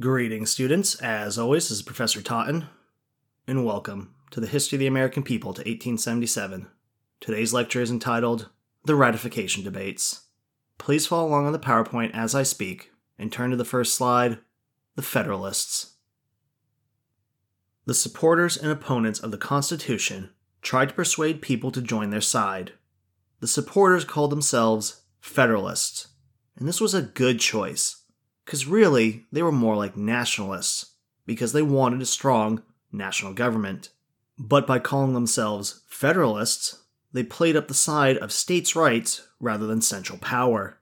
Greetings, students. As always, this is Professor Totten, and welcome to the History of the American People to 1877. Today's lecture is entitled The Ratification Debates. Please follow along on the PowerPoint as I speak, and turn to the first slide The Federalists. The supporters and opponents of the Constitution tried to persuade people to join their side. The supporters called themselves Federalists, and this was a good choice because really, they were more like nationalists, because they wanted a strong national government. But by calling themselves Federalists, they played up the side of states' rights rather than central power.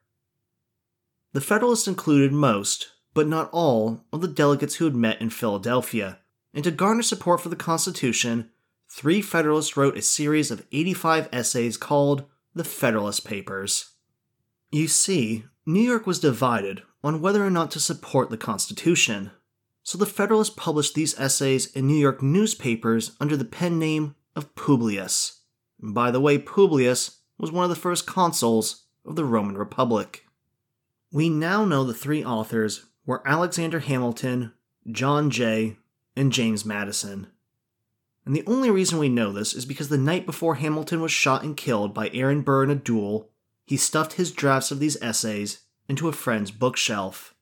The Federalists included most, but not all, of the delegates who had met in Philadelphia, and to garner support for the Constitution, three Federalists wrote a series of 85 essays called the Federalist Papers. You see, New York was divided on whether or not to support the Constitution, so the Federalists published these essays in New York newspapers under the pen name of Publius. And by the way, Publius was one of the first consuls of the Roman Republic. We now know the three authors were Alexander Hamilton, John Jay, and James Madison. And the only reason we know this is because the night before Hamilton was shot and killed by Aaron Burr in a duel, he stuffed his drafts of these essays into a friend's bookshelf.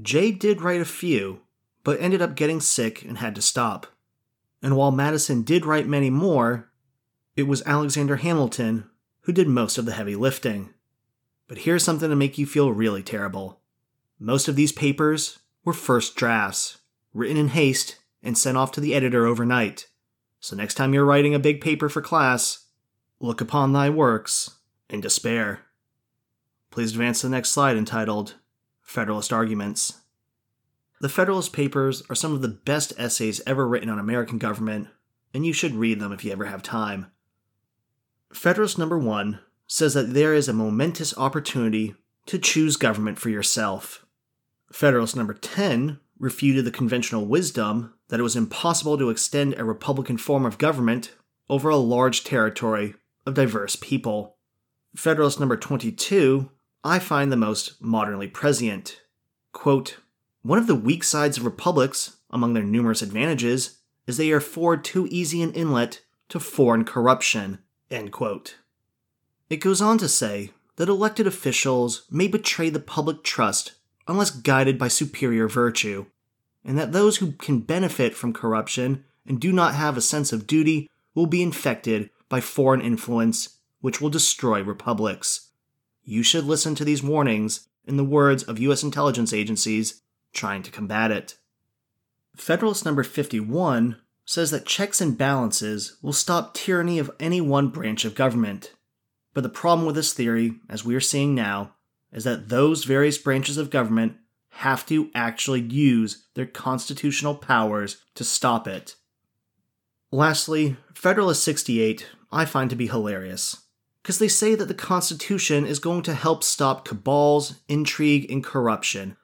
Jay did write a few, but ended up getting sick and had to stop. And while Madison did write many more, it was Alexander Hamilton who did most of the heavy lifting. But here's something to make you feel really terrible. Most of these papers were first drafts, written in haste and sent off to the editor overnight. So next time you're writing a big paper for class, look upon thy works in despair. Please advance to the next slide entitled Federalist Arguments. The Federalist Papers are some of the best essays ever written on American government, and you should read them if you ever have time. Federalist number one says that there is a momentous opportunity to choose government for yourself. Federalist number 10 refuted the conventional wisdom that it was impossible to extend a republican form of government over a large territory of diverse people. Federalist number 22 I find the most modernly prescient. Quote, One of the weak sides of republics, among their numerous advantages, is they afford too easy an inlet to foreign corruption. It goes on to say that elected officials may betray the public trust unless guided by superior virtue, and that those who can benefit from corruption and do not have a sense of duty will be infected by foreign influence, which will destroy republics you should listen to these warnings in the words of U.S. intelligence agencies trying to combat it. Federalist number 51 says that checks and balances will stop tyranny of any one branch of government. But the problem with this theory, as we are seeing now, is that those various branches of government have to actually use their constitutional powers to stop it. Lastly, Federalist 68 I find to be hilarious because they say that the Constitution is going to help stop cabals, intrigue, and corruption.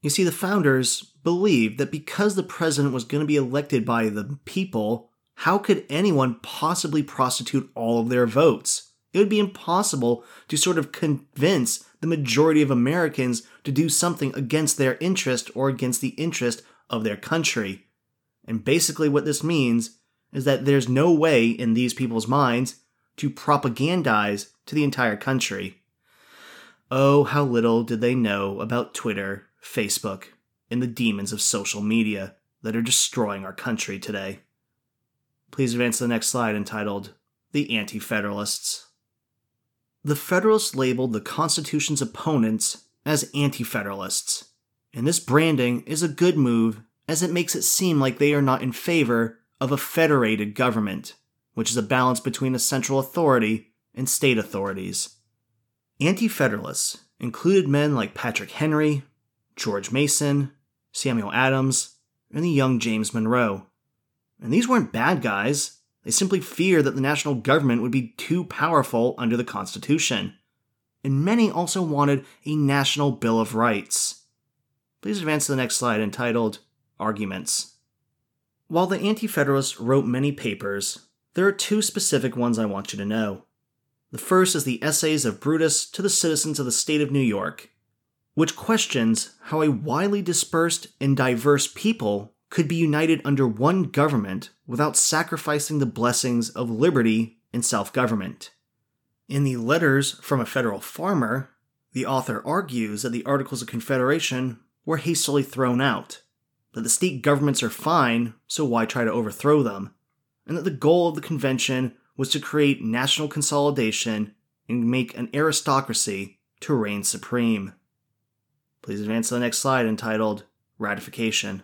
You see, the founders believed that because the president was going to be elected by the people, how could anyone possibly prostitute all of their votes? It would be impossible to sort of convince the majority of Americans to do something against their interest or against the interest of their country. And basically, what this means is that there's no way in these people's minds to propagandize to the entire country. Oh, how little did they know about Twitter, Facebook, and the demons of social media that are destroying our country today. Please advance to the next slide entitled The Anti Federalists. The Federalists labeled the Constitution's opponents as Anti Federalists, and this branding is a good move as it makes it seem like they are not in favor of a federated government which is a balance between a central authority and state authorities. Anti Federalists included men like Patrick Henry, George Mason, Samuel Adams, and the young James Monroe. And these weren't bad guys, they simply feared that the national government would be too powerful under the Constitution. And many also wanted a national Bill of Rights. Please advance to the next slide entitled Arguments. While the Anti Federalists wrote many papers, there are two specific ones I want you to know. The first is the Essays of Brutus to the Citizens of the State of New York, which questions how a widely dispersed and diverse people could be united under one government without sacrificing the blessings of liberty and self government. In the Letters from a Federal Farmer, the author argues that the Articles of Confederation were hastily thrown out, that the state governments are fine, so why try to overthrow them, and that the goal of the convention was to create national consolidation and make an aristocracy to reign supreme. Please advance to the next slide entitled Ratification.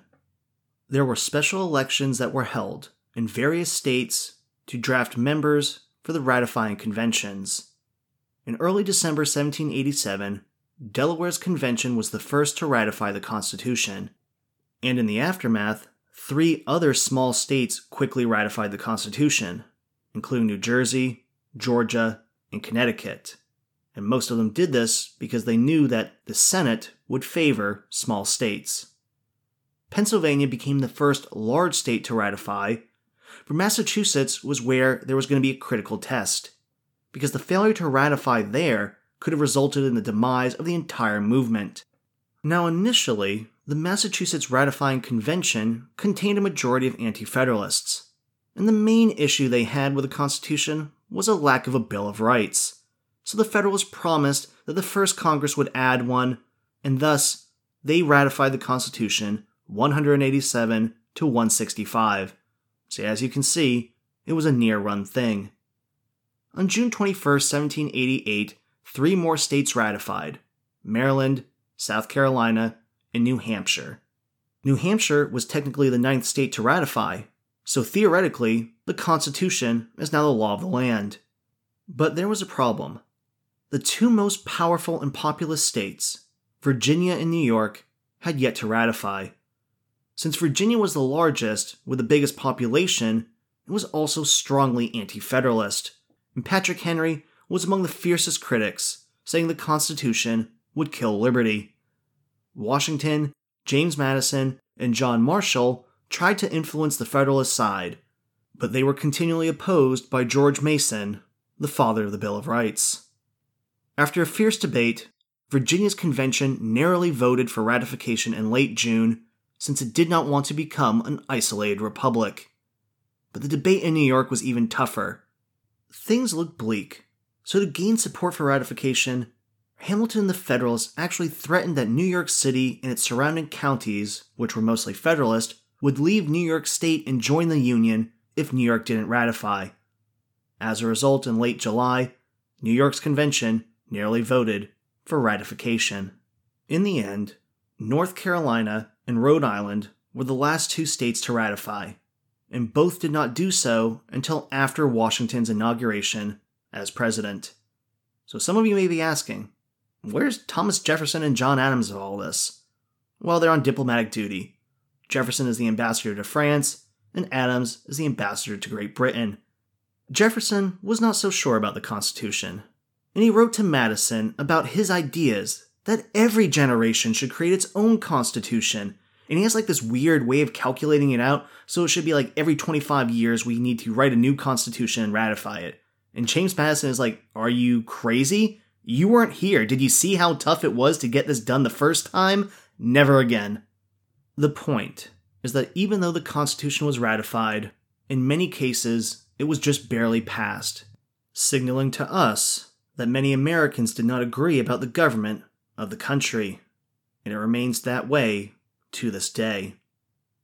There were special elections that were held in various states to draft members for the ratifying conventions. In early December 1787, Delaware's convention was the first to ratify the Constitution, and in the aftermath, three other small states quickly ratified the Constitution, including New Jersey, Georgia, and Connecticut. And most of them did this because they knew that the Senate would favor small states. Pennsylvania became the first large state to ratify, but Massachusetts was where there was going to be a critical test, because the failure to ratify there could have resulted in the demise of the entire movement. Now, initially, the Massachusetts Ratifying Convention contained a majority of Anti Federalists, and the main issue they had with the Constitution was a lack of a Bill of Rights. So the Federalists promised that the first Congress would add one, and thus they ratified the Constitution 187 to 165. So as you can see, it was a near run thing. On June 21, 1788, three more states ratified Maryland, South Carolina, and New Hampshire. New Hampshire was technically the ninth state to ratify, so theoretically, the Constitution is now the law of the land. But there was a problem. The two most powerful and populous states, Virginia and New York, had yet to ratify. Since Virginia was the largest, with the biggest population, it was also strongly anti federalist, and Patrick Henry was among the fiercest critics, saying the Constitution would kill liberty. Washington, James Madison, and John Marshall tried to influence the Federalist side, but they were continually opposed by George Mason, the father of the Bill of Rights. After a fierce debate, Virginia's convention narrowly voted for ratification in late June since it did not want to become an isolated republic. But the debate in New York was even tougher. Things looked bleak, so to gain support for ratification, Hamilton and the Federalists actually threatened that New York City and its surrounding counties, which were mostly Federalist, would leave New York State and join the Union if New York didn't ratify. As a result, in late July, New York's convention nearly voted for ratification. In the end, North Carolina and Rhode Island were the last two states to ratify, and both did not do so until after Washington's inauguration as president. So some of you may be asking, where's Thomas Jefferson and John Adams of all this? Well, they're on diplomatic duty. Jefferson is the ambassador to France, and Adams is the ambassador to Great Britain. Jefferson was not so sure about the Constitution, and he wrote to Madison about his ideas that every generation should create its own Constitution. And he has like this weird way of calculating it out, so it should be like every 25 years we need to write a new Constitution and ratify it. And James Madison is like, Are you crazy? You weren't here. Did you see how tough it was to get this done the first time? Never again. The point is that even though the Constitution was ratified, in many cases it was just barely passed, signaling to us that many Americans did not agree about the government of the country, and it remains that way to this day.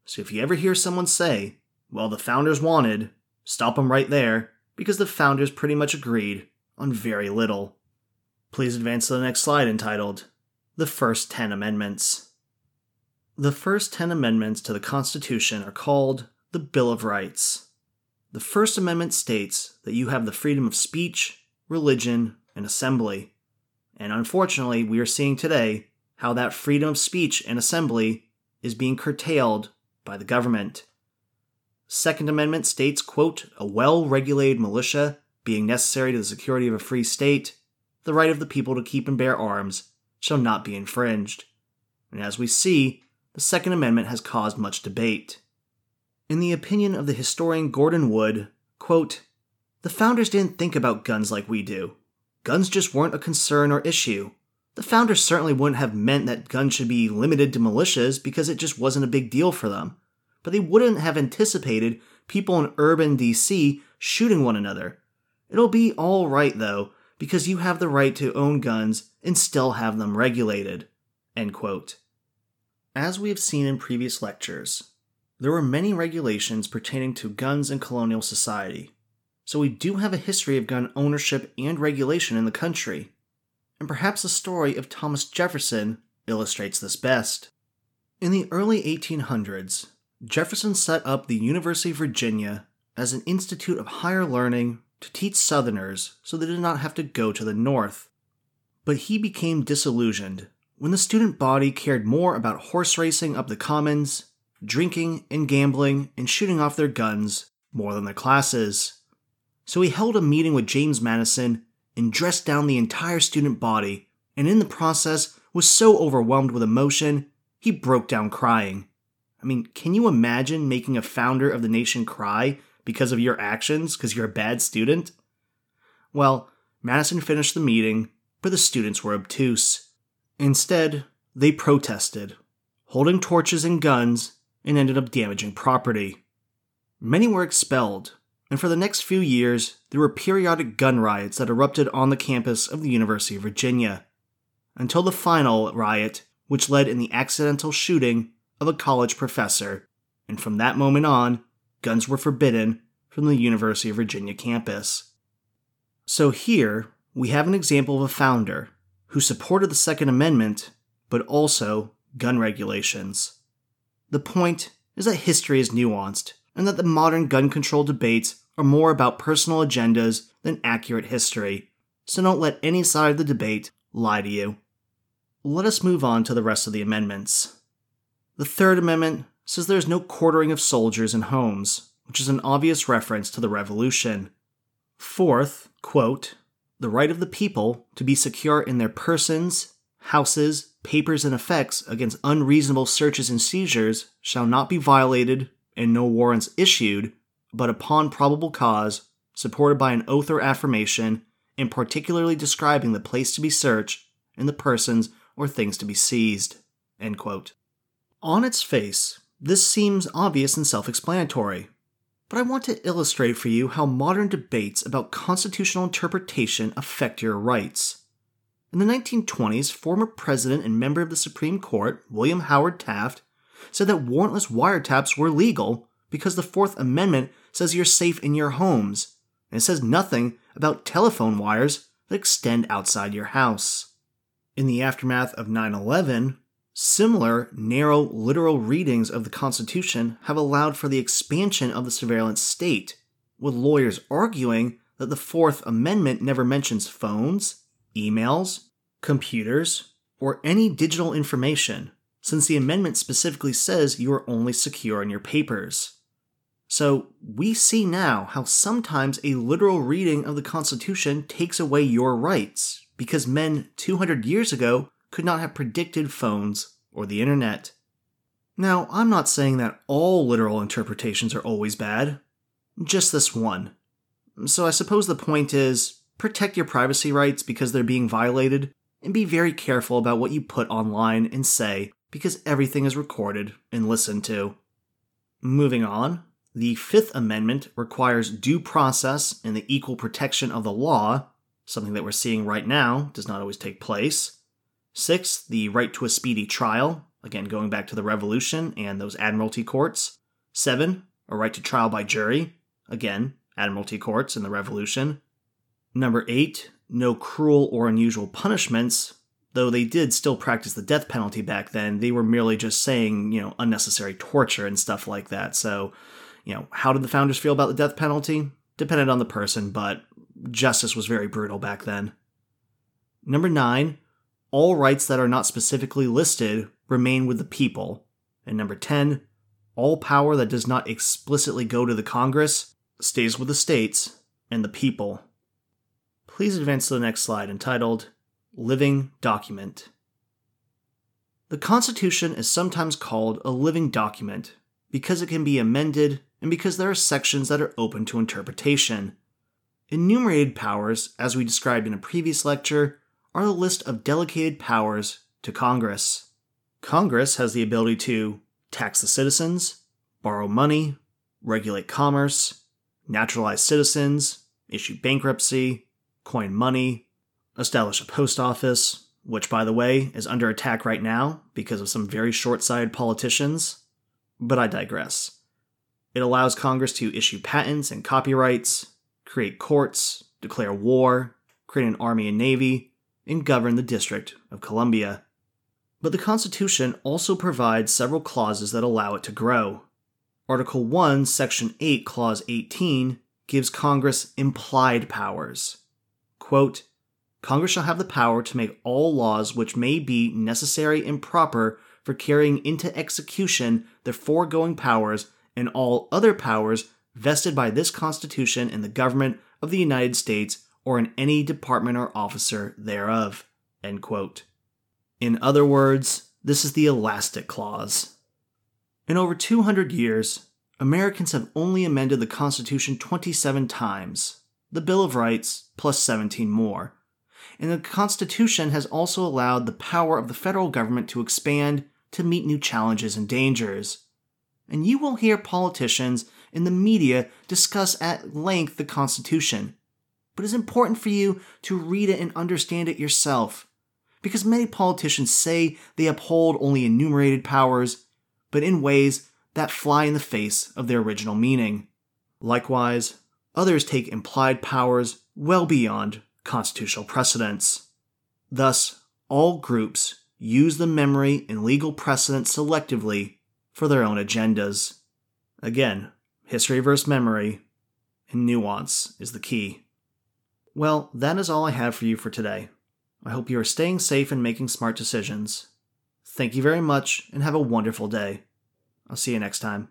So if you ever hear someone say, well, the founders wanted, stop them right there, because the founders pretty much agreed on very little. Please advance to the next slide entitled The First Ten Amendments. The first 10 amendments to the Constitution are called the Bill of Rights. The First Amendment states that you have the freedom of speech, religion, and assembly. And unfortunately, we are seeing today how that freedom of speech and assembly is being curtailed by the government. Second Amendment states, quote, a well-regulated militia being necessary to the security of a free state, the right of the people to keep and bear arms shall not be infringed. And as we see, the Second Amendment has caused much debate. In the opinion of the historian Gordon Wood, quote, the founders didn't think about guns like we do. Guns just weren't a concern or issue. The founders certainly wouldn't have meant that guns should be limited to militias because it just wasn't a big deal for them. But they wouldn't have anticipated people in urban DC shooting one another. It'll be all right though, because you have the right to own guns and still have them regulated. As we have seen in previous lectures, there were many regulations pertaining to guns in colonial society, so we do have a history of gun ownership and regulation in the country, and perhaps the story of Thomas Jefferson illustrates this best. In the early 1800s, Jefferson set up the University of Virginia as an institute of higher learning to teach Southerners so they did not have to go to the North. But he became disillusioned when the student body cared more about horse racing up the commons, drinking and gambling, and shooting off their guns more than their classes. So he held a meeting with James Madison and dressed down the entire student body, and in the process was so overwhelmed with emotion, he broke down crying. I mean, can you imagine making a founder of the nation cry because of your actions because you're a bad student? Well, Madison finished the meeting, but the students were obtuse. Instead, they protested, holding torches and guns, and ended up damaging property. Many were expelled, and for the next few years, there were periodic gun riots that erupted on the campus of the University of Virginia, until the final riot, which led in the accidental shooting of a college professor, and from that moment on, guns were forbidden from the University of Virginia campus. So here, we have an example of a founder who supported the Second Amendment, but also gun regulations. The point is that history is nuanced, and that the modern gun control debates are more about personal agendas than accurate history, so don't let any side of the debate lie to you. Let us move on to the rest of the amendments. The Third Amendment says there is no quartering of soldiers in homes, which is an obvious reference to the Revolution. Fourth, quote, the right of the people to be secure in their persons, houses, papers, and effects against unreasonable searches and seizures shall not be violated and no warrants issued, but upon probable cause, supported by an oath or affirmation, and particularly describing the place to be searched and the persons or things to be seized. On its face, this seems obvious and self explanatory, but I want to illustrate for you how modern debates about constitutional interpretation affect your rights. In the 1920s, former president and member of the Supreme Court, William Howard Taft, said that warrantless wiretaps were legal because the Fourth Amendment says you're safe in your homes, and it says nothing about telephone wires that extend outside your house. In the aftermath of 9 11, Similar, narrow, literal readings of the Constitution have allowed for the expansion of the surveillance state, with lawyers arguing that the Fourth Amendment never mentions phones, emails, computers, or any digital information, since the amendment specifically says you are only secure in your papers. So, we see now how sometimes a literal reading of the Constitution takes away your rights, because men 200 years ago could not have predicted phones or the internet. Now, I'm not saying that all literal interpretations are always bad, just this one. So I suppose the point is protect your privacy rights because they're being violated, and be very careful about what you put online and say because everything is recorded and listened to. Moving on, the Fifth Amendment requires due process and the equal protection of the law, something that we're seeing right now does not always take place. Six, the right to a speedy trial, again going back to the Revolution and those admiralty courts. Seven, a right to trial by jury, again, admiralty courts and the Revolution. Number eight, no cruel or unusual punishments, though they did still practice the death penalty back then, they were merely just saying, you know, unnecessary torture and stuff like that. So, you know, how did the founders feel about the death penalty? Depended on the person, but justice was very brutal back then. Number nine, all rights that are not specifically listed remain with the people. And number 10, all power that does not explicitly go to the Congress stays with the states and the people. Please advance to the next slide entitled Living Document. The Constitution is sometimes called a living document because it can be amended and because there are sections that are open to interpretation. Enumerated powers, as we described in a previous lecture, are the list of delegated powers to Congress. Congress has the ability to tax the citizens, borrow money, regulate commerce, naturalize citizens, issue bankruptcy, coin money, establish a post office, which, by the way, is under attack right now because of some very short sighted politicians. But I digress. It allows Congress to issue patents and copyrights, create courts, declare war, create an army and navy, and govern the District of Columbia. But the Constitution also provides several clauses that allow it to grow. Article 1, Section 8, Clause 18 gives Congress implied powers. Quote, Congress shall have the power to make all laws which may be necessary and proper for carrying into execution the foregoing powers and all other powers vested by this Constitution in the government of the United States or in any department or officer thereof. In other words, this is the elastic clause. In over 200 years, Americans have only amended the Constitution 27 times, the Bill of Rights plus 17 more. And the Constitution has also allowed the power of the federal government to expand to meet new challenges and dangers. And you will hear politicians in the media discuss at length the Constitution. But it's important for you to read it and understand it yourself. Because many politicians say they uphold only enumerated powers, but in ways that fly in the face of their original meaning. Likewise, others take implied powers well beyond constitutional precedents. Thus, all groups use the memory and legal precedent selectively for their own agendas. Again, history versus memory, and nuance is the key. Well, that is all I have for you for today. I hope you are staying safe and making smart decisions. Thank you very much and have a wonderful day. I'll see you next time.